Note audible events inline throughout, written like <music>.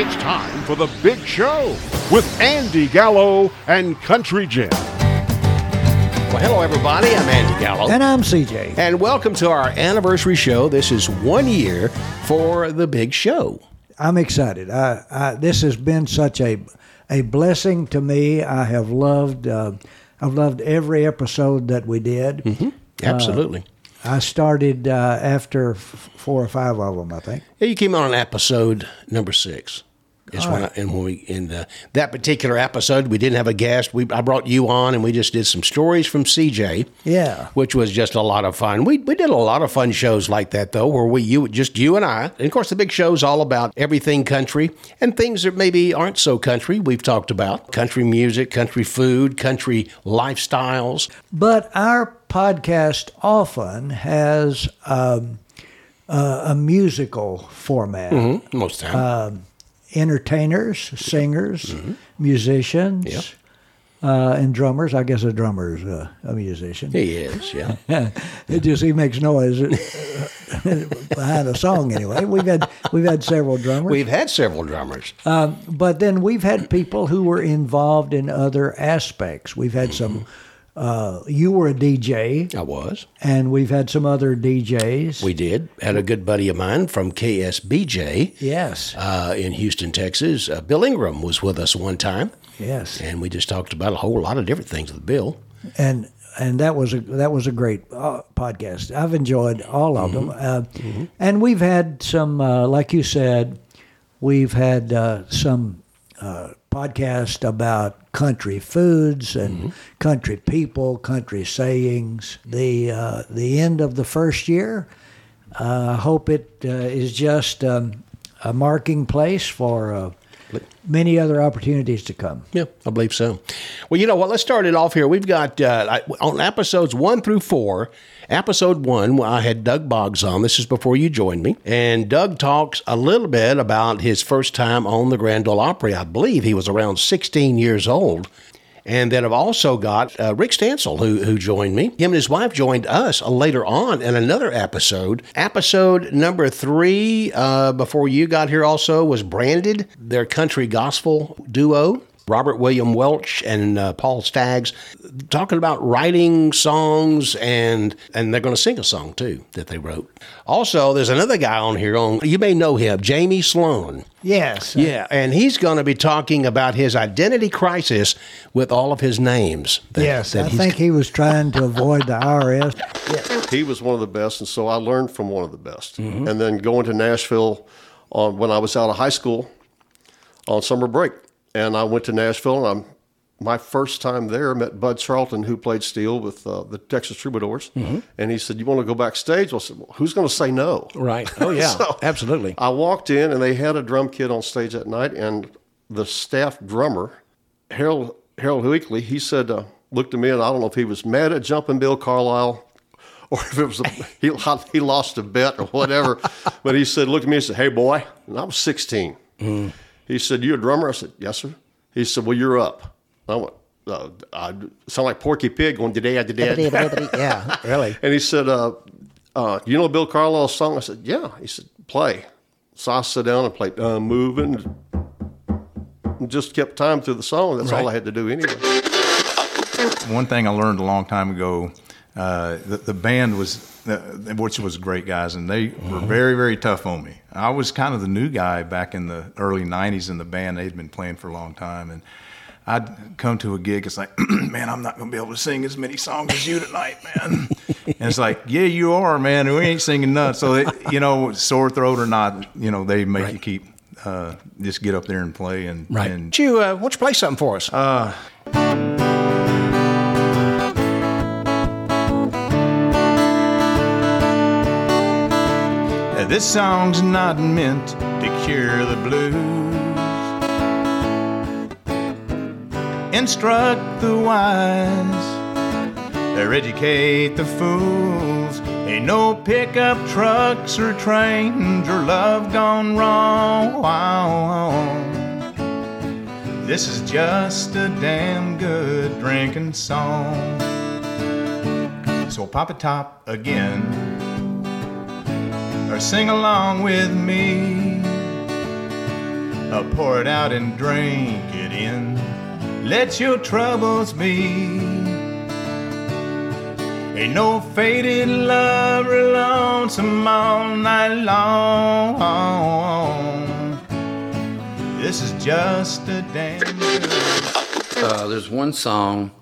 It's time for the big show with Andy Gallo and Country Jim. Well, hello, everybody. I'm Andy Gallo. And I'm CJ. And welcome to our anniversary show. This is one year for the big show. I'm excited. I, I, this has been such a a blessing to me. I have loved uh, I've loved every episode that we did. Mm-hmm. Absolutely. Uh, I started uh, after f- four or five of them, I think. Yeah, you came on an episode number six. Is when I, and when we in the, that particular episode, we didn't have a guest. We I brought you on, and we just did some stories from CJ. Yeah. which was just a lot of fun. We we did a lot of fun shows like that though, where we you just you and I. And of course, the big show's all about everything country and things that maybe aren't so country. We've talked about country music, country food, country lifestyles. But our podcast often has um, uh, a musical format. Most of the time. Entertainers, singers, mm-hmm. musicians, Yep. uh, and drummers. I guess a drummer is a, a musician. he is, yeah. <laughs> It just he makes noise uh, <laughs> behind a song anyway. We've had we've had several drummers, We've had several drummers. Um, but then we've had people who were involved in other aspects. We've had some. Mm-hmm. Uh, you were a DJ, I was. and we've had some other DJs. We did. Had a good buddy of mine from KSBJ yes, uh, in Houston, Texas. Uh, Bill Ingram was with us one time, yes, and we just talked about a whole lot of different things with Bill. and and that was a that was a great uh, podcast. I've enjoyed all of them, uh, and we've had some, uh, like you said, we've had uh, some uh, podcast about country foods and country people, country sayings. The uh, the end of the first year. Uh, I hope it uh, is just um, a marking place for uh, many other opportunities to come. Yeah, I believe so. Well, you know what? Let's start it off here. We've got uh, on episodes one through four. Episode one, I had Doug Boggs on. This is before you joined me. And Doug talks a little bit about his first time on the Grand Ole Opry. I believe he was around 16 years old. And then I've also got uh, Rick Stansel, who, who joined me. Him and his wife joined us uh, later on in another episode. Episode number three, uh, before you got here, also was Branded, their country gospel duo. Robert William Welch and uh, Paul Staggs talking about writing songs and and they're going to sing a song too that they wrote. Also, there's another guy on here on you may know him, Jamie Sloan. Yes. Yeah, and he's going to be talking about his identity crisis with all of his names. that- Yes, that I think he was trying to avoid the IRS. <laughs> he was one of the best, and so I learned from one of the best. And then going to Nashville on when I was out of high school on summer break, and I went to Nashville, and I'm my first time there met Bud Charleton, who played steel with uh, the Texas Troubadours, and he said, "You want to go backstage?" I said, well, "Who's going to say no?" right. <laughs> Oh yeah, So- absolutely. I walked in, and they had a drum kit on stage that night, and the staff drummer, Harold Harold Weakley, he said, uh, looked at me, and I don't know if he was mad at Jumping Bill Carlisle <laughs> or if it was a, <laughs> he, he lost a bet or whatever. but he said, looked at me and said, "Hey, boy," and I was 16. He said, "You a drummer?" I said, "Yes, sir." He said, "Well, you're up." I went, uh, I sound like Porky Pig going, "Today, today." yeah, <laughs> really. And he said, uh, uh, "You know Bill Carlisle's song?" I said, "Yeah." He said, "Play." So I sat down and played uh, "Moving," and just kept time through the song. That's all I had to do anyway. One thing I learned a long time ago, uh, the, the band was, uh, which was great guys, and they were very, very tough on me. I was kind of the new guy back in the early '90s in the band. They'd been playing for a long time, and I'd come to a gig. It's like, <clears throat> man, I'm not going to be able to sing as many songs as you tonight, man. and it's like, yeah, you are, man. We ain't singing none. So, they, you know, sore throat or not, you know, they make you keep. Uh, just get up there and play and, Right. and you, uh, why don't you play something for us? This song's not meant to cure the blues. Instruct the wise, or educate the fools. Ain't no pickup trucks or trains or love gone wrong. This is just a damn good drinking song. So pop it top again or sing along with me. Uh, pour it out and drink it in. Let your troubles be. Ain't no faded lover lonesome all night long. This is just a damn good. Uh, there's one song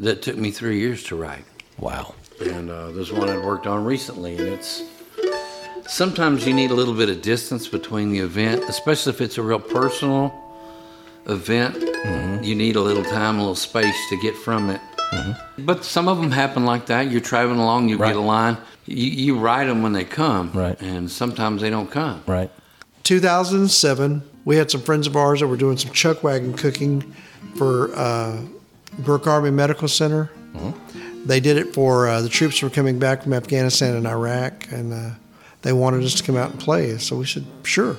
that took me three years to write, Wow. and uh, there's one I'd worked on recently, and it's sometimes you need a little bit of distance between the event, especially if it's a real personal event. You need a little time, a little space to get from it. But some of them happen like that. You're traveling along, you Right. get a line, you, you write them when they come, Right. and sometimes they don't come. Right. 2007, we had some friends of ours that were doing some chuck wagon cooking for uh, Brooke Army Medical Center. They did it for uh, the troops who were coming back from Afghanistan and Iraq, and uh, they wanted us to come out and play. So we said, sure.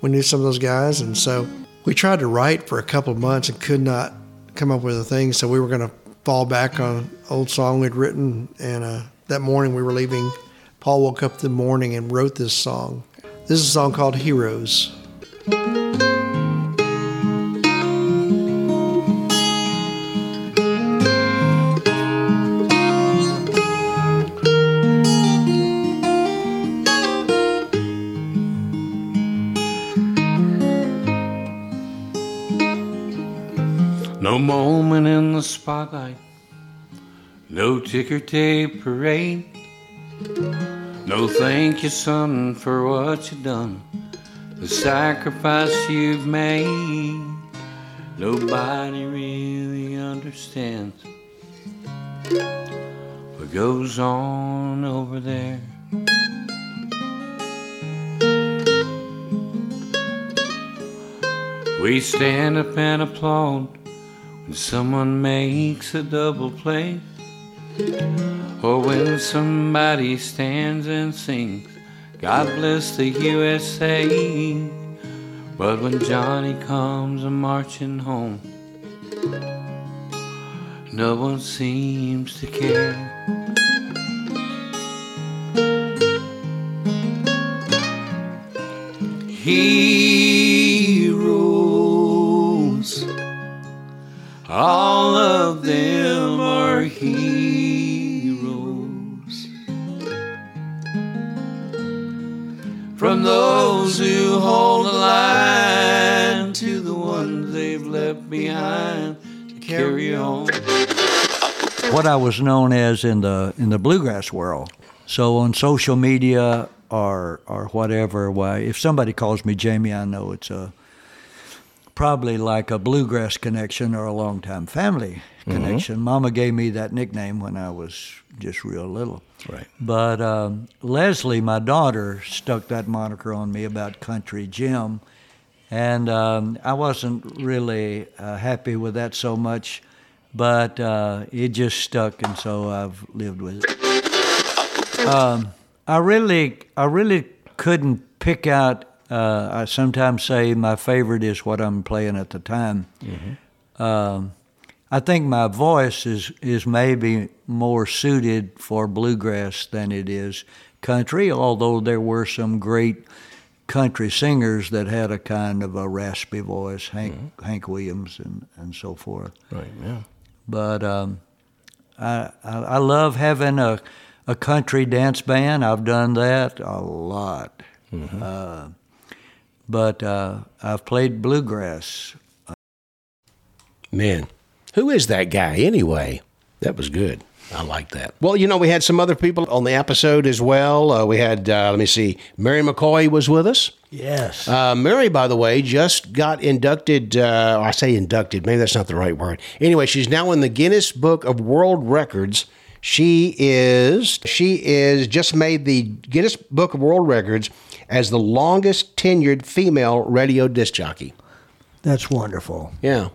We knew some of those guys, and so we tried to write for a couple of months and could not come up with a thing. So we were going to fall back on an old song we'd written, and uh, that morning we were leaving. Paul woke up the morning and wrote this song. This is a song called Heroes. Moment in the spotlight, no ticker tape parade. No thank you, son, for what you've done, the sacrifice you've made. Nobody really understands what goes on over there. We stand up and applaud when someone makes a double play, or when somebody stands and sings, God bless the USA. But when Johnny comes a marching home, no one seems to care. Heroes. All of them are heroes. From those who hold the line to the ones they've left behind to carry on. what I was known as in the in the bluegrass world. So on social media or or whatever, why if somebody calls me Jamie, I know it's a probably like a bluegrass connection or a longtime family connection. Mama gave me that nickname when I was just real little. Right. But um, Leslie, my daughter, stuck that moniker on me about Country Jim, and um, I wasn't really uh, happy with that so much, but uh, it just stuck, and so I've lived with it. Um, I really, I really couldn't pick out. Uh, I sometimes say my favorite is what I'm playing at the time. Um, I think my voice is is maybe more suited for bluegrass than it is country. Although there were some great country singers that had a kind of a raspy voice, Hank Hank Williams and and so forth. Right. Yeah. But um, I, I I love having a a country dance band. I've done that a lot. Uh, but uh, I've played bluegrass. Man, who is that guy anyway? That was good. I like that. Well, you know, we had some other people on the episode as well. Uh, we had, uh, let me see, Mary McCoy was with us. Yes. Uh, Mary, by the way, just got inducted. Uh, I say inducted, maybe that's not the right word. Anyway, she's now in the Guinness Book of World Records. She is she is just made the Guinness Book of World Records as the longest tenured female radio disc jockey. That's wonderful. Yeah,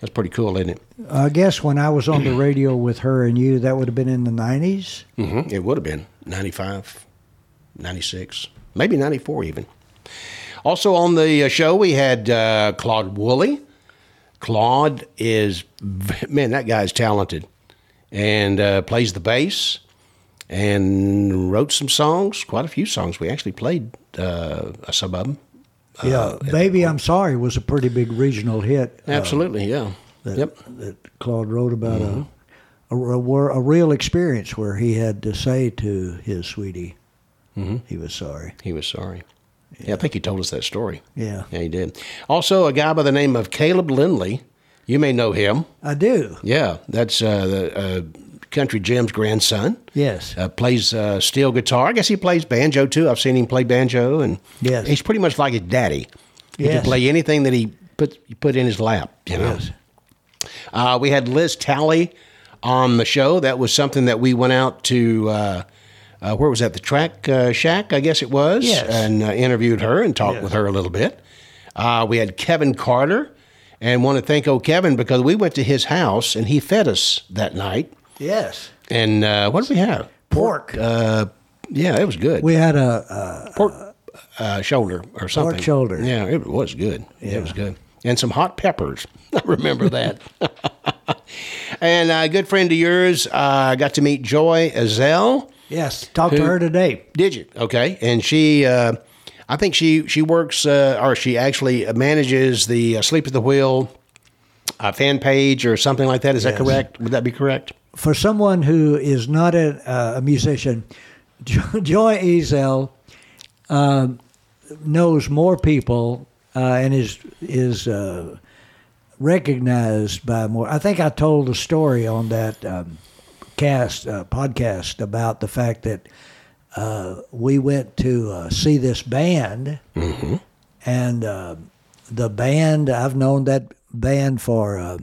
that's pretty cool, isn't it? I guess when I was on the radio with her and you, that would have been in the 90s. Mm-hmm. It would have been 95, 96, maybe 94 even. Also on the uh, show, we had uh, Claude Woolley. Claude is, <laughs> man, that guy's talented and uh, plays the bass and wrote some songs, quite a few songs. We actually played uh, some of them Yeah, "Baby, I'm Sorry" was a pretty big regional hit. uh, Absolutely, yeah. that, Yep. that Claude wrote about Mm-hmm. a, a, a, a real experience where he had to say to his sweetie, Mm-hmm. he was sorry. He was sorry. Yeah, I think he told us that story. Yeah. Yeah, he did. Also, a guy by the name of Caleb Lindley. You may know him. I do. Yeah, that's uh, the uh, Country Jim's grandson. Yes. Uh, plays uh, steel guitar. I guess he plays banjo too. I've seen him play banjo, and Yes. he's pretty much like his daddy. He can play anything that he put put in his lap. You know. Yes. Uh, we had Liz Talley on the show. That was something that we went out to. Uh, uh, where was that? The Track uh, Shack, I guess it was. Yes. And uh, interviewed her and talked Yes. with her a little bit. Uh, we had Kevin Carter, and want to thank old Kevin because we went to his house and he fed us that night. Yes. And uh, what did we have? Pork. Uh, yeah, it was good. we had a, pork uh, shoulder or something. Pork shoulder. Yeah, it was good. Yeah. It was good. And some hot peppers. <laughs> I remember that. <laughs> and a good friend of yours, I uh, got to meet Joy Azell. yes. Talked to her today. Did you? Okay. And she, uh, I think she she works, uh, or she actually manages the uh, Sleep at the Wheel uh, fan page or something like that. Is that correct? Would that be correct? For someone who is not a, uh, a musician, Joy Ezel um, knows more people uh, and is is uh, recognized by more. I think I told a story on that um, cast uh, podcast about the fact that uh, we went to uh, see this band, and uh, the band I've known that band for.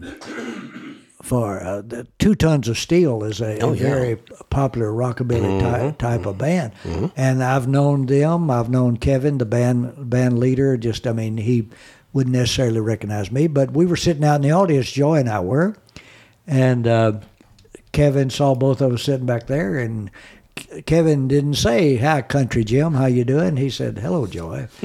For uh, the Two Tons of Steel is a, a very popular rockabilly ty- type of band, and I've known them. I've known Kevin, the band band leader. Just I mean, he wouldn't necessarily recognize me, but we were sitting out in the audience. Joy and I were, and uh, Kevin saw both of us sitting back there, and Kevin didn't say hi, Country Jim, how you doing? He said, "Hello, Joy." <laughs>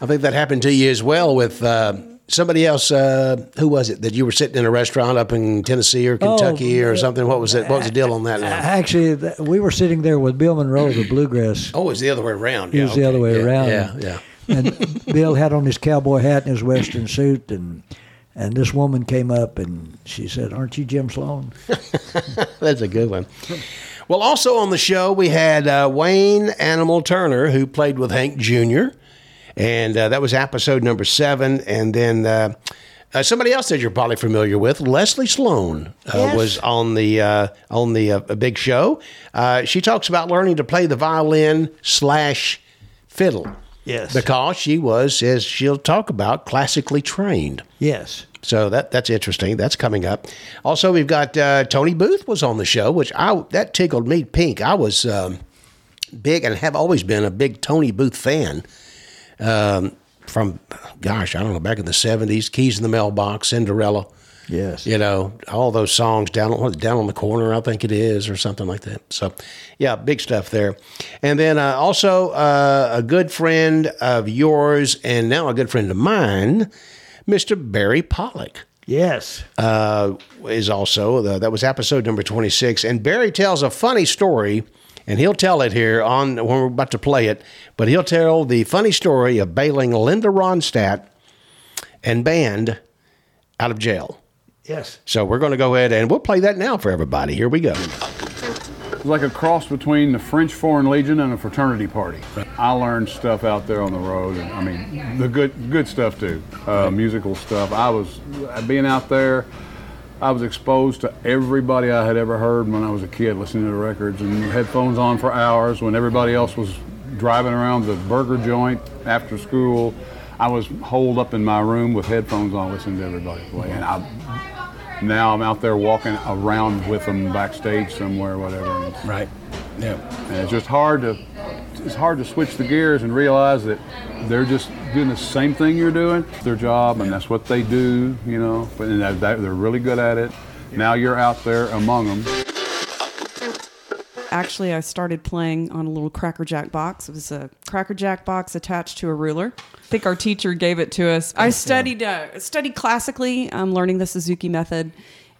I think that happened to you as well with uh, somebody else. Uh, who was it that you were sitting in a restaurant up in Tennessee or Kentucky or something? What was it? What was the deal on that? Now? Actually, th- we were sitting there with Bill Monroe, the bluegrass Oh, it's the other way around. It Yeah, was the other way Yeah, around. Yeah, yeah. and Bill had on his cowboy hat and his western suit, and and this woman came up and she said, "Aren't you Jim Sloan?" <laughs> That's a good one. Well, also on the show, we had uh, Wayne Animal Turner, who played with Hank Jr., and uh, that was episode number seven. And then uh, uh, somebody else that you're probably familiar with, Leslie Sloan, uh, Yes. was on the uh, on the uh, big show. Uh, she talks about learning to play the violin slash fiddle. Yes. because she was, as she'll talk about, classically trained. Yes. So that that's interesting. That's coming up. Also, we've got uh, Tony Booth was on the show, which I that tickled me pink. I was um, big and have always been a big Tony Booth fan. Um, from gosh, I don't know, back in the seventies, Keys in the Mailbox, Cinderella. Yes. You know, all those songs down on down on the corner, I think it is, or something like that. So, yeah, big stuff there. And then uh, also uh, a good friend of yours, and now a good friend of mine, Mr. Barry Pollock Yes. uh, is also the, that was episode number 26 and barry tells a funny story and he'll tell it here on when we're about to play it but he'll tell the funny story of bailing linda ronstadt and band out of jail Yes. so we're going to go ahead and we'll play that now for everybody here we go It's like a cross between the French Foreign Legion and a fraternity party. I learned stuff out there on the road, and I mean the good good stuff too, uh, musical stuff. I was being out there. I was exposed to everybody I had ever heard when I was a kid, listening to the records and headphones on for hours when everybody else was driving around the burger joint after school. I was holed up in my room with headphones on, listening to everybody play, and I now I'm out there walking around with them backstage somewhere, whatever. Right yeah and it's just hard to it's hard to switch the gears and realize that they're just doing the same thing you're doing, their job, and that's what they do, you know. But and that, that- they're really good at it. Now you're out there among them. Actually, I started playing on a little Cracker Jack box. It was a Cracker Jack box attached to a ruler. I think our teacher gave it to us. I studied uh, studied classically, um, learning the Suzuki method,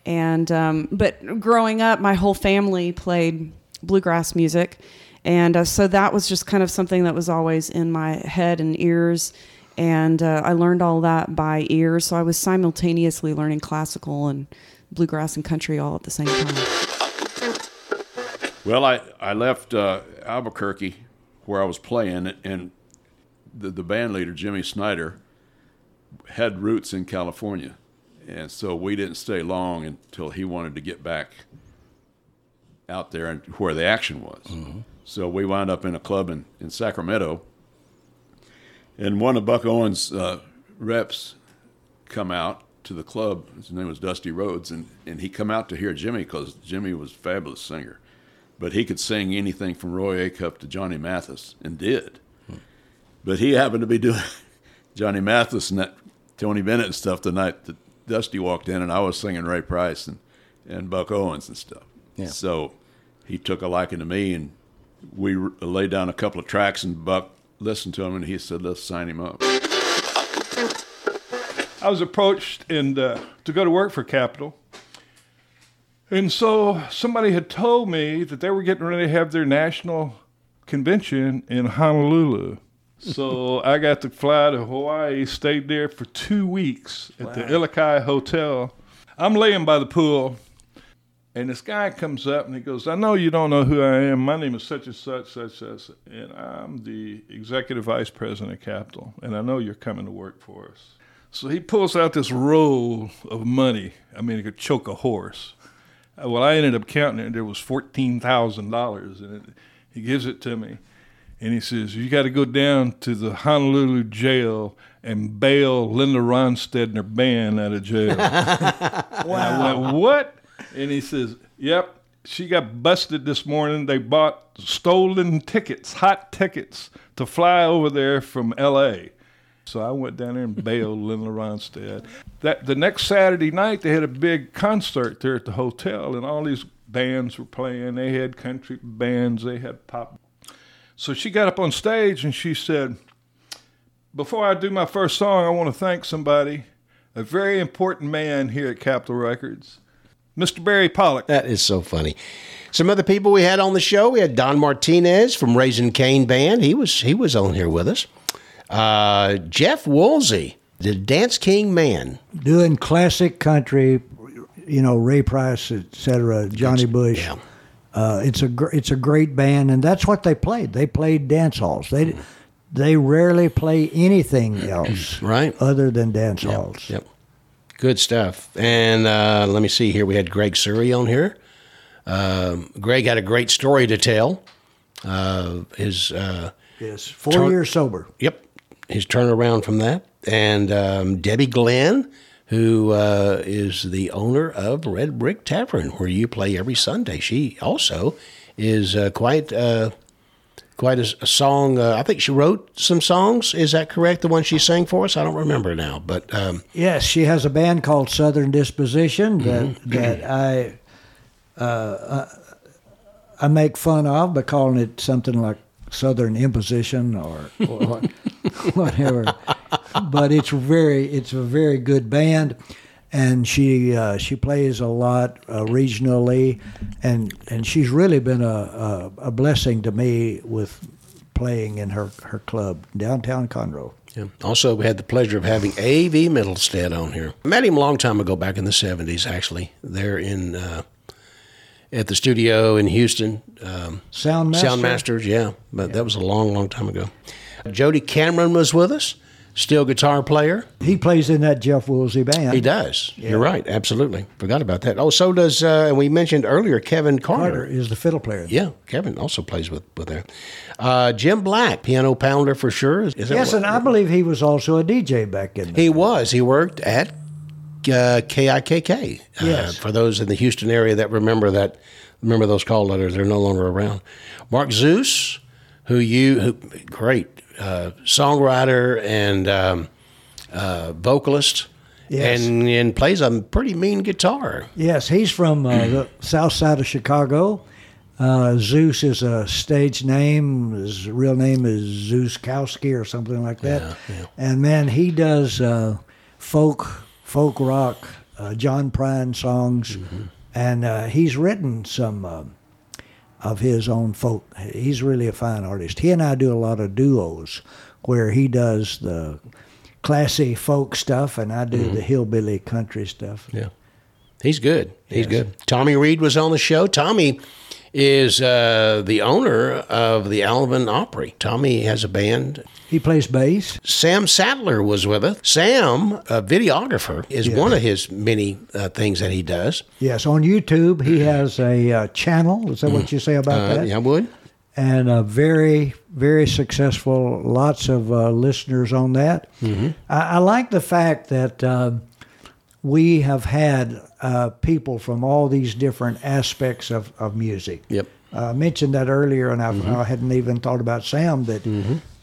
and um, but growing up, my whole family played bluegrass music, And uh, so that was just kind of something that was always in my head and ears. And uh, I learned all that by ear. So I was simultaneously learning classical and bluegrass and country all at the same time. Well, I, I left uh, Albuquerque where I was playing, and the, the band leader, Jimmy Snyder, had roots in California. And so we didn't stay long until he wanted to get back out there and where the action was. So we wound up in a club in, in Sacramento. And one of Buck Owens' uh, reps come out to the club. His name was Dusty Rhodes, and, and he come out to hear Jimmy because Jimmy was a fabulous singer. But he could sing anything from Roy Acuff to Johnny Mathis, and did. But he happened to be doing <laughs> Johnny Mathis and that Tony Bennett and stuff the night that Dusty walked in, and I was singing Ray Price and, and Buck Owens and stuff. Yeah. So he took a liking to me, and we laid down a couple of tracks, and Buck listened to him, and he said, "Let's sign him up." I was approached and uh, to go to work for Capitol. And so somebody had told me that they were getting ready to have their national convention in Honolulu. So <laughs> I got to fly to Hawaii, stayed there for two weeks at the Ilikai Hotel. I'm laying by the pool, and this guy comes up and he goes, I know you don't know who I am. My name is such and such, such, such, and I'm the executive vice president of Capitol, and I know you're coming to work for us. So he pulls out this roll of money. I mean, it could choke a horse. Uh, Well, I ended up counting it. There was fourteen thousand dollars, and it, he gives it to me, and he says, "You got to go down to the Honolulu jail and bail Linda Ronstadt and her band out of jail." <laughs> wow! I went, "What?" And he says, "Yep." She got busted this morning. They bought stolen tickets, hot tickets, to fly over there from L.A. So I went down there and bailed <laughs> Linda Ronstadt. That the next Saturday night they had a big concert there at the hotel, and all these bands were playing. They had country bands, they had pop. So she got up on stage and she said, "Before I do my first song, I want to thank somebody, a very important man here at Capitol Records, Mr. Barry Pollock." That is so funny. Some other people we had on the show. We had Don Martinez from Raising Cane Band. He was he was on here with us. Uh, Jeff Woolsey, the Dance King man. Doing classic country, you know, Ray Price, etc., Johnny Bush. Yeah. Uh, it's a gr- it's a great band, and that's what they played. They played dance halls. They they rarely play anything else <clears throat> Right. other than dance halls. Yep. Good stuff. And uh, let me see here. We had Greg Surrey on here. Um, Greg had a great story to tell. Uh, his uh, Yes, four Turn- years sober. Yep, his turnaround from that, and um, Debbie Glenn, who uh, is the owner of Red Brick Tavern, where you play every Sunday. She also is uh, quite uh, quite a, a song. Uh, I think she wrote some songs. Is that correct? The one she sang for us? I don't remember now, but um, Yes, she has a band called Southern Disposition that Mm-hmm. that I uh, I make fun of by calling it something like Southern Imposition or, or <laughs> whatever. But it's very it's a very good band, and she uh, she plays a lot uh, regionally, and and she's really been a, a a blessing to me with playing in her her club downtown Conroe. Yeah. Also, we had the pleasure of having A.V. Mittelstedt on here. Met him a long time ago, back in the 70s, actually. There in uh, at the studio in Houston. Um, Soundmaster? Soundmasters, yeah. But that was a long, long time ago. Jody Cameron was with us, still guitar player. He plays in that Jeff Woolsey band. He does. You're right. Absolutely. Forgot about that. Oh, so does, uh, and we mentioned earlier, Kevin Carter. Carter is the fiddle player. Yeah, Kevin also plays with, with there. Uh, Jim Black, piano pounder for sure. Is, is Yes, and I believe he was also a DJ back in. He was. He worked at uh, KIKK. Uh, Yes. for those in the Houston area that remember that, remember those call letters. They're no longer around. Mark Zeus, who you, who, great uh, songwriter and um, uh, vocalist, Yes. and and plays a pretty mean guitar. Yes, he's from uh, the south side of Chicago. Uh, Zeus is a stage name. His real name is Zeus Kowski or something like that. Yeah, yeah. And man, he does uh, folk, folk rock, uh, John Prine songs, and uh, he's written some. Of his own folk. He's really a fine artist. He and I do a lot of duos where he does the classy folk stuff and I do mm-hmm. the hillbilly country stuff. Yeah. He's good. He's good. Tommy Reed was on the show. Tommy is uh, the owner of the Alvin Opry. Tommy has a band. He plays bass. Sam Sadler was with us. Sam, a videographer, is one of his many uh, things that he does. Yes, on YouTube he has a uh, channel. Is that what you say about Uh, that? yeah, I would. and uh, very very successful lots of uh, listeners on that Mm-hmm. I, I like the fact that uh, we have had uh, people from all these different aspects of, of music Yep. uh, I mentioned that earlier, and I've, Mm-hmm. I hadn't even thought about Sam. That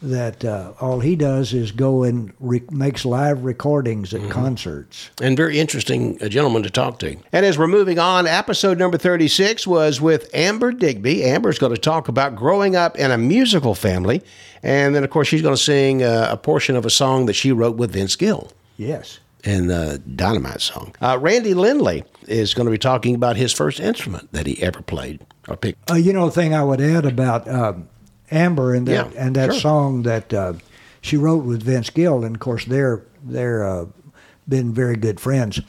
that uh, all he does is go and re- makes live recordings Mm-hmm. at concerts. and very interesting uh, gentleman to talk to. And as we're moving on, episode number 36 was with Amber Digby. Amber's going to talk about growing up in a musical family. And then, of course, she's going to sing uh, a portion of a song that she wrote with Vince Gill Yes. In the Dynamite song. Uh, Randy Lindley is going to be talking about his first instrument that he ever played or picked. Uh, you know, the thing I would add about um, Amber and that Yeah, and that sure. song that uh, she wrote with Vince Gill, and of course they're they're uh, been very good friends.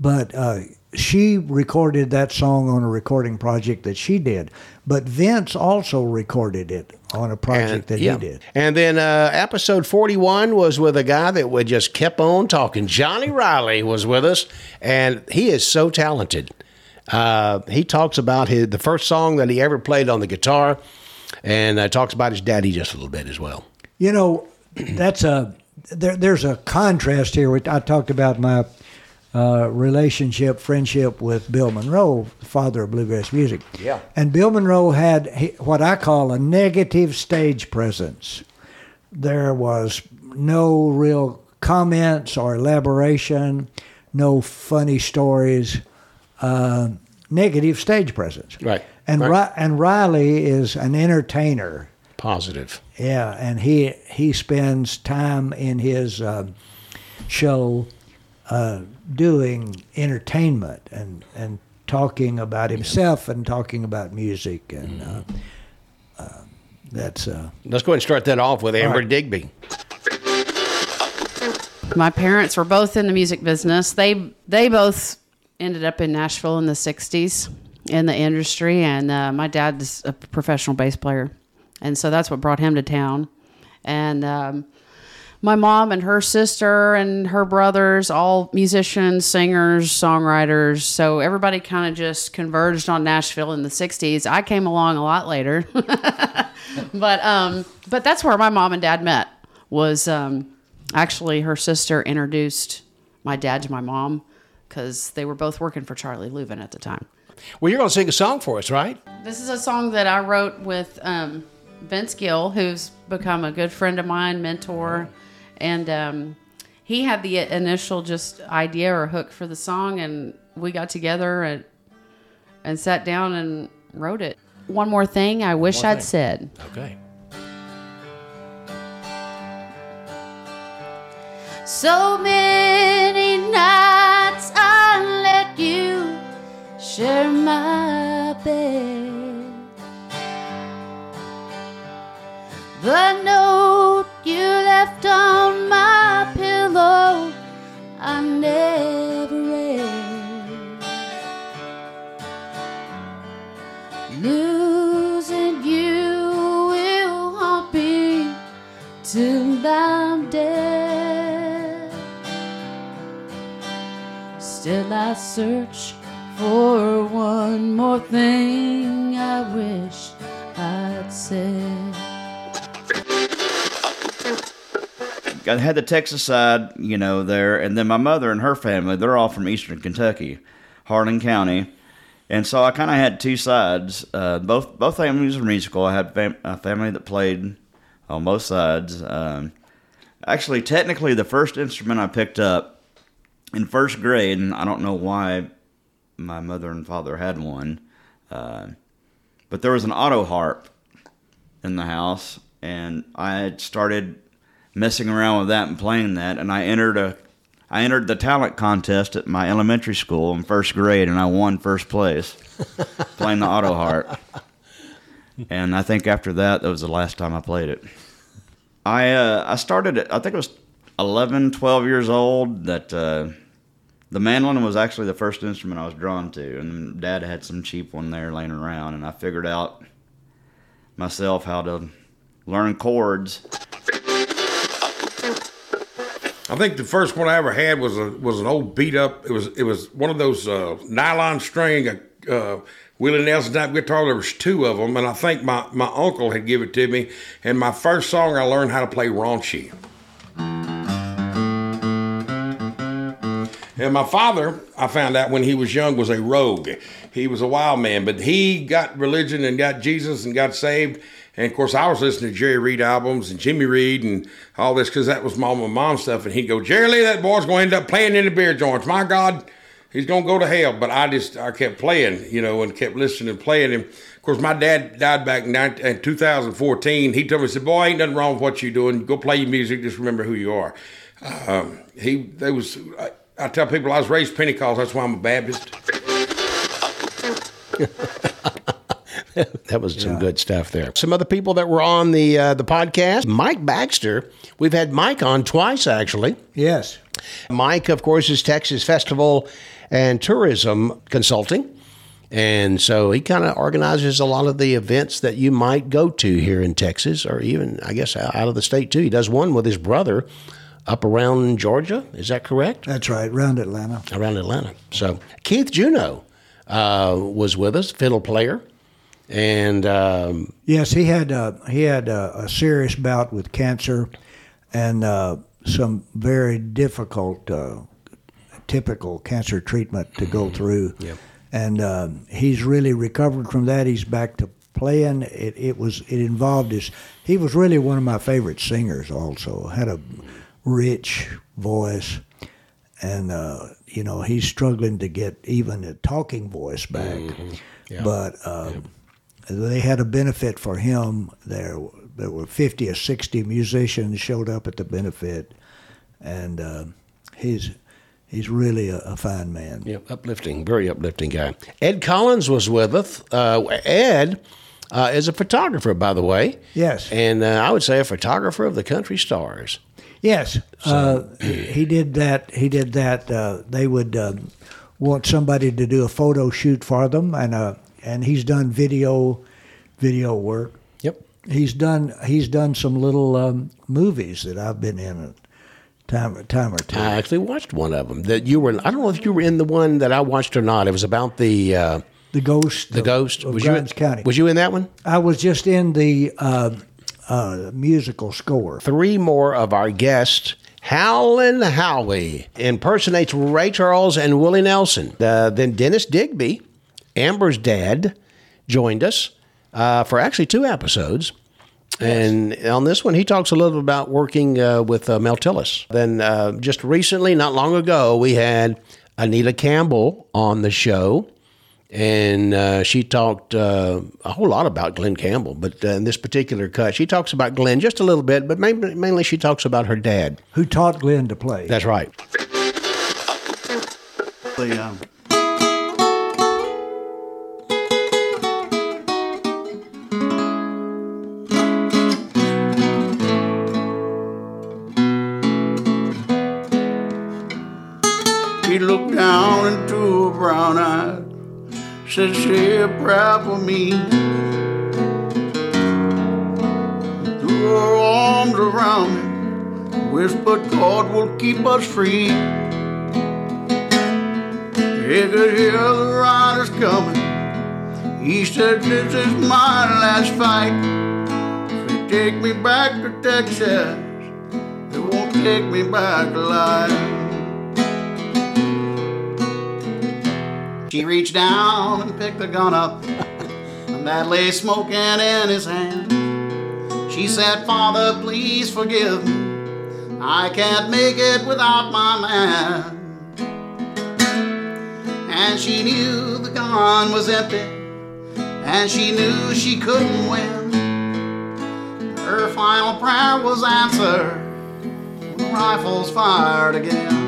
But uh, she recorded that song on a recording project that she did. But Vince also recorded it on a project that yeah. he did. And then uh, episode 41 was with a guy that would just kept on talking. Johnny <laughs> Riley was with us, and he is so talented. Uh, he talks about his the first song that he ever played on the guitar, and uh, talks about his daddy just a little bit as well. You know, <clears throat> that's a there, there's a contrast here. I talked about my uh, relationship, friendship with Bill Monroe, the father of bluegrass music. Yeah. And Bill Monroe had what I call a negative stage presence. There was no real comments or elaboration, no funny stories, uh, negative stage presence. Right, And right. Ri- and Riley is an entertainer. Positive. Yeah, and he he spends time in his um, show uh, doing entertainment and and talking about himself and talking about music and uh, uh, that's uh, Let's go ahead and start that off with Amber right. Digby. My parents were both in the music business. They they both ended up in Nashville in the '60s in the industry, and uh, my dad's a professional bass player, and so that's what brought him to town. And um, my mom and her sister and her brothers, all musicians, singers, songwriters. So everybody kind of just converged on Nashville in the '60s. I came along a lot later, <laughs> but um, but that's where my mom and dad met. Was um, actually her sister introduced my dad to my mom because they were both working for Charlie Louvin at the time. Well, you're going to sing a song for us, right? This is a song that I wrote with um, Vince Gill, who's become a good friend of mine, mentor, and um, he had the initial just idea or hook for the song, and we got together and and sat down and wrote it. One more thing I wish I'd said. Okay. So many nights I let you share my bed. The note you left on my pillow, I never read. Losing you will haunt me till I'm dead. Still, I search for one more thing I wish I'd said. I had the Texas side, you know, there, and then my mother and her family, they're all from eastern Kentucky, Harlan County. And so I kind of had two sides. Uh, both both families were musical. I had fam- a family that played on both sides. Um, actually, technically, the first instrument I picked up in first grade, and I don't know why my mother and father had one, uh, but there was an auto harp in the house, and I had started messing around with that and playing that, and I entered a I entered the talent contest at my elementary school in first grade, and I won first place <laughs> playing the auto harp. and I think after that, that was the last time I played it. I uh, I started at I think it was 11, 12 years old that uh, the mandolin was actually the first instrument I was drawn to, and Dad had some cheap one there laying around, and I figured out myself how to learn chords. I think the first one I ever had was a was an old beat up. It was it was one of those uh, nylon string uh, Willie Nelson type guitar. There was two of them, and I think my my uncle had given it to me. And my first song I learned how to play raunchy. And my father, I found out when he was young, was a rogue. He was a wild man, but he got religion and got Jesus and got saved. And of course, I was listening to Jerry Reed albums and Jimmy Reed and all this because that was mom and mom stuff. And he'd go, Jerry Lee, that boy's going to end up playing in the beer joints. My God, he's going to go to hell. But I just, I kept playing, you know, and kept listening and playing. And of course, my dad died back in, 19, in 2014. He told me, he said, boy, ain't nothing wrong with what you're doing. Go play your music. Just remember who you are. Um, he, there was, I, I tell people I was raised Pentecost. That's why I'm a Baptist. <laughs> <laughs> that was some good stuff there. Some other people that were on the uh, the podcast. Mike Baxter. We've had Mike on twice actually. Yes. Mike, of course, is Texas Festival and Tourism Consulting. And so he kind of organizes a lot of the events that you might go to here in Texas or even, I guess, out of the state too. He does one with his brother up around Georgia. Is that correct? That's right, around Atlanta. Around Atlanta. So Keith Juno uh, was with us, fiddle player. And um, yes, he had uh, he had a, a, serious bout with cancer, and uh, some very difficult, uh, typical cancer treatment to go through. Yep. And um, he's really recovered from that. He's back to playing. It, it was it involved his. He was really one of my favorite singers. Also had a rich voice, and uh, you know he's struggling to get even a talking voice back. Mm-hmm. Yeah. But uh, they had a benefit for him. There, there were fifty or sixty musicians showed up at the benefit, and uh, he's he's really a, a, fine man. Yeah, uplifting, very uplifting guy. Ed Collins was with us. Uh, Ed. Uh, is a photographer, by the way. Yes. And uh, I would say a photographer of the country stars. Yes, uh, he did that. He did that. Uh, they would um, want somebody to do a photo shoot for them, and uh, and he's done video video work. Yep. He's done he's done some little um, movies that I've been in a time time or two. I actually watched one of them that you were. In, I don't know if you were in the one that I watched or not. It was about the. Uh, the ghost. The of, ghost. Of was Grimes you in, County. Was you in that one? I was just in the uh, uh, musical score. Three more of our guests. Howlin' Howie impersonates Ray Charles and Willie Nelson. Uh, then Dennis Digby, Amber's dad, joined us uh, for actually two episodes. And on this one, he talks a little about working uh, with uh, Mel Tillis. Then uh, just recently, not long ago, we had Anita Campbell on the show and uh, she talked uh, a whole lot about Glen Campbell. But uh, in this particular cut, she talks about Glen just a little bit, but mainly, mainly she talks about her dad, who taught Glen to play. That's right. The, um, said, a prayer for me. Threw her arms around me, whispered, God will keep us free. He could hear the riders coming. He said, This is my last fight. If they take me back to Texas, they won't take me back alive. She reached down and picked the gun up, <laughs> and that lay smoking in his hand. She said, Father, please forgive me. I can't make it without my man. And she knew the gun was empty, and she knew she couldn't win. Her final prayer was answered when the rifles fired again.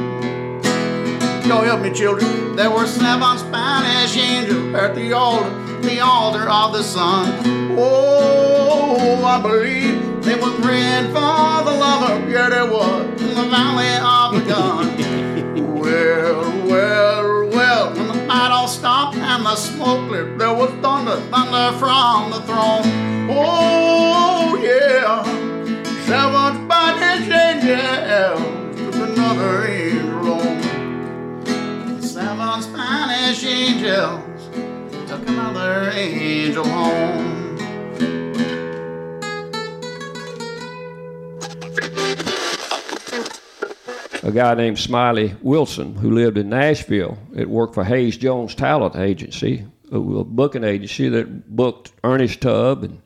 Y'all help me, children. There were seven Spanish angels at the altar. the altar of the sun. Oh, I believe they were praying for the lover. Yeah, they were in the valley of the gun. <laughs> well, well, well, when the fight all stopped and the smoke cleared, there was thunder, thunder from the throne. Oh, yeah. Seven Spanish angels took another angel Seven Spanish angels took another angel home. a guy named Smiley Wilson who lived in Nashville. It worked for Hayes Jones Talent Agency, a a booking agency that booked Ernest Tubb and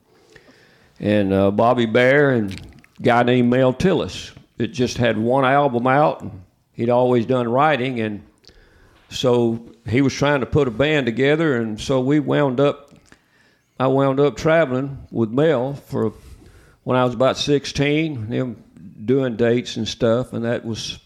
and uh, Bobby Bare and a guy named Mel Tillis. It just had one album out, and he'd always done writing, and so he was trying to put a band together, and so we wound up. I wound up traveling with Mel for when I was about 16, him doing dates and stuff, and that was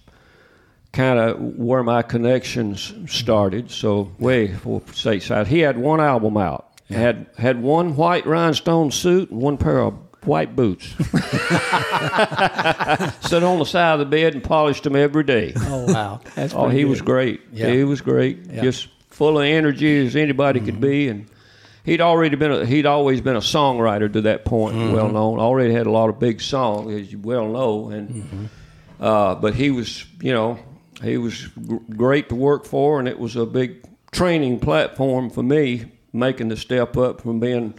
kind of where my connections started. So way for stateside, he had one album out. Had had one white rhinestone suit and one pair of white boots. <laughs> Stood on the side of the bed and polished them every day. Oh, wow. That's oh, he was great. Yeah. He was great. Yeah. Just full of energy as anybody could be, and he'd already been a, he'd always been a songwriter to that point, Mhm. well known. Already had a lot of big songs, as you well know, and uh, but he was you know he was gr- great to work for, and it was a big training platform for me, making the step up from being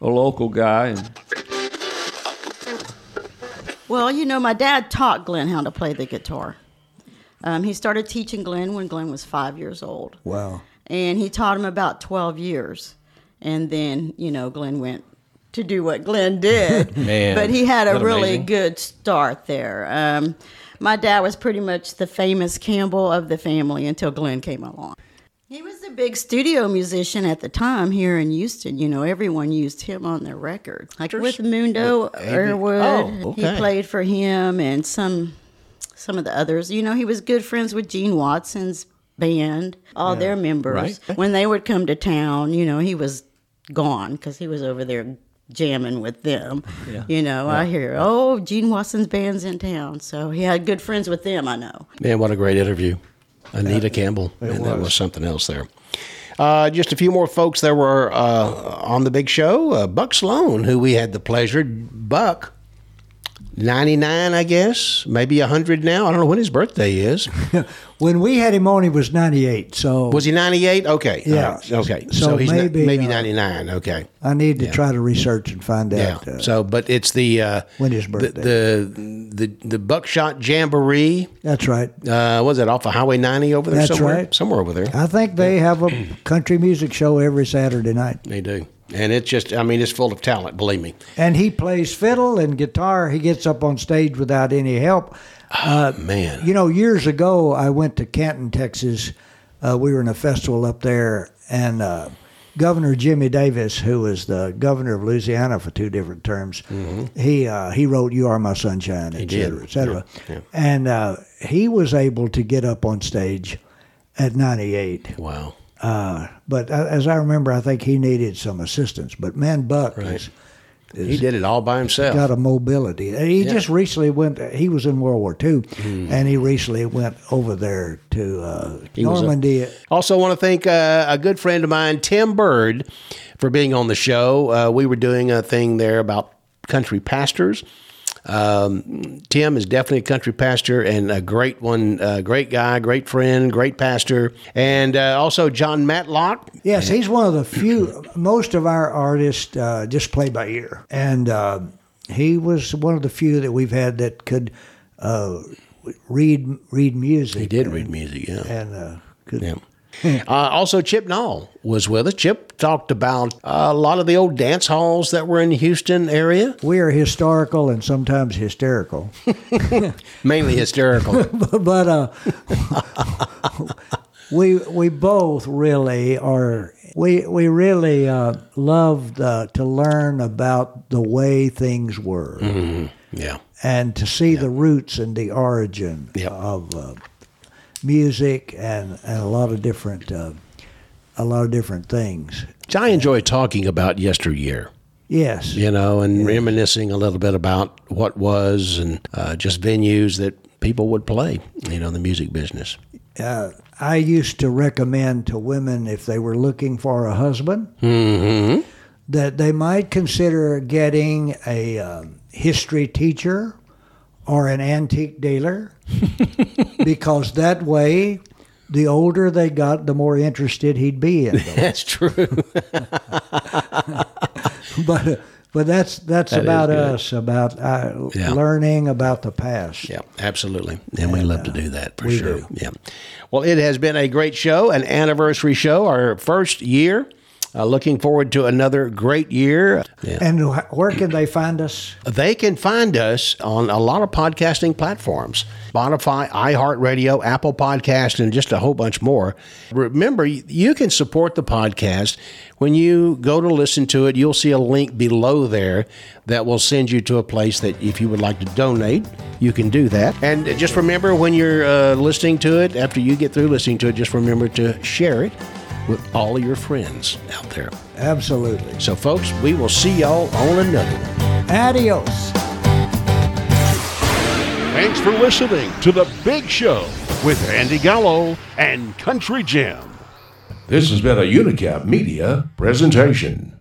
a local guy and Well, you know, my dad taught Glen how to play the guitar. Um, he started teaching Glen when Glen was five years old. Wow. And he taught him about 12 years. And then, you know, Glen went to do what Glen <laughs> did. Man, but he had a really amazing? good start there. Um, my dad was pretty much the famous Campbell of the family until Glen came along. He was a big studio musician at the time here in Houston. You know, everyone used him on their records. Like with Mundo With A.B. Earwood, Oh, he played for him and some some of the others. You know, he was good friends with Gene Watson's band, all Yeah. their members. Right. When they would come to town, you know, he was gone because he was over there jamming with them. Yeah. You know, I hear, oh, Gene Watson's band's in town. So he had good friends with them, I know. Man, what a great interview. Anita Campbell. Man, that was something else there. Uh, just a few more folks that were uh, on the big show. Uh, Buck Sloan, who we had the pleasure, Buck, 99, I guess, maybe 100 now. I don't know when his birthday is. <laughs> When we had him on, he was 98. So Was he 98? Okay. Yeah. Right. Okay. So So, he's maybe, maybe, uh, 99. Okay. I need to Yeah. try to research and find Yeah. out. Uh, so, but it's the uh, when his birthday. the the the Buckshot Jamboree. That's right. Uh, was it off of Highway 90 over there That's somewhere? right. Somewhere over there. I think they have a <clears throat> country music show every Saturday night. They do. And it's just, I mean, it's full of talent, believe me. And he plays fiddle and guitar. He gets up on stage without any help. Uh, Man. You know, years ago, I went to Canton, Texas. Uh, we were in a festival up there, and uh, Governor Jimmy Davis, who was the governor of Louisiana for two different terms, he uh, he wrote "You Are My Sunshine," et Mm-hmm. cetera, et cetera. Yeah, yeah. And uh, he was able to get up on stage at 98. Wow. Uh, but uh, as I remember, I think he needed some assistance. But man, Buck is, is He did it all by himself. got a mobility. He Yeah. just recently went. He was in World War II, Hmm. and he recently went over there to uh, was a- Also, want to thank uh, a good friend of mine, Tim Bird, for being on the show. Uh, we were doing a thing there about country pastors. Um, Tim is definitely a country pastor and a great one, uh, great guy, great friend, great pastor. And uh, also John Matlock. Yes, he's one of the few. Most of our artists uh, just play by ear, and uh, he was one of the few that we've had that could uh, read read music. He did read music, yeah. and uh, could, Yeah. <laughs> Uh, also, Chip Knoll was with us. Chip talked about uh, a lot of the old dance halls that were in the Houston area. We are historical and sometimes hysterical. <laughs> Mainly hysterical. <laughs> but uh, we we both really are we we really uh, loved uh, to learn about the way things were Mhm. Yeah. and to see the roots and the origin of uh, music and, and a lot of different uh, a lot of different things. I enjoy talking about yesteryear. Yes. You know, and reminiscing a little bit about what was and uh, just venues that people would play, you know, in the music business. Uh, I used to recommend to women if they were looking for a husband Mm-hmm. that they might consider getting a um, history teacher or an antique dealer <laughs> because that way the older they got the more interested he'd be in them. <laughs> That's true. <laughs> but but that's that's That about us about uh, Yeah. learning about the past. Yeah, absolutely. And we love to do that for sure. do. Yeah. Well, it has been a great show, an anniversary show, our first year. Uh, looking forward to another great year. Yeah. And where can they find us? They can find us on a lot of podcasting platforms Spotify, iHeartRadio, Apple Podcast, and just a whole bunch more. Remember, you can support the podcast. When you go to listen to it, you'll see a link below there that will send you to a place that if you would like to donate, you can do that. And just remember when you're uh, listening to it, after you get through listening to it, just remember to share it with all of your friends out there. Absolutely. So, folks, we will see y'all on another one. Adios. Thanks for listening to The Big Show with Andy Gallo and Country Jim. This has been a Unicap Media presentation.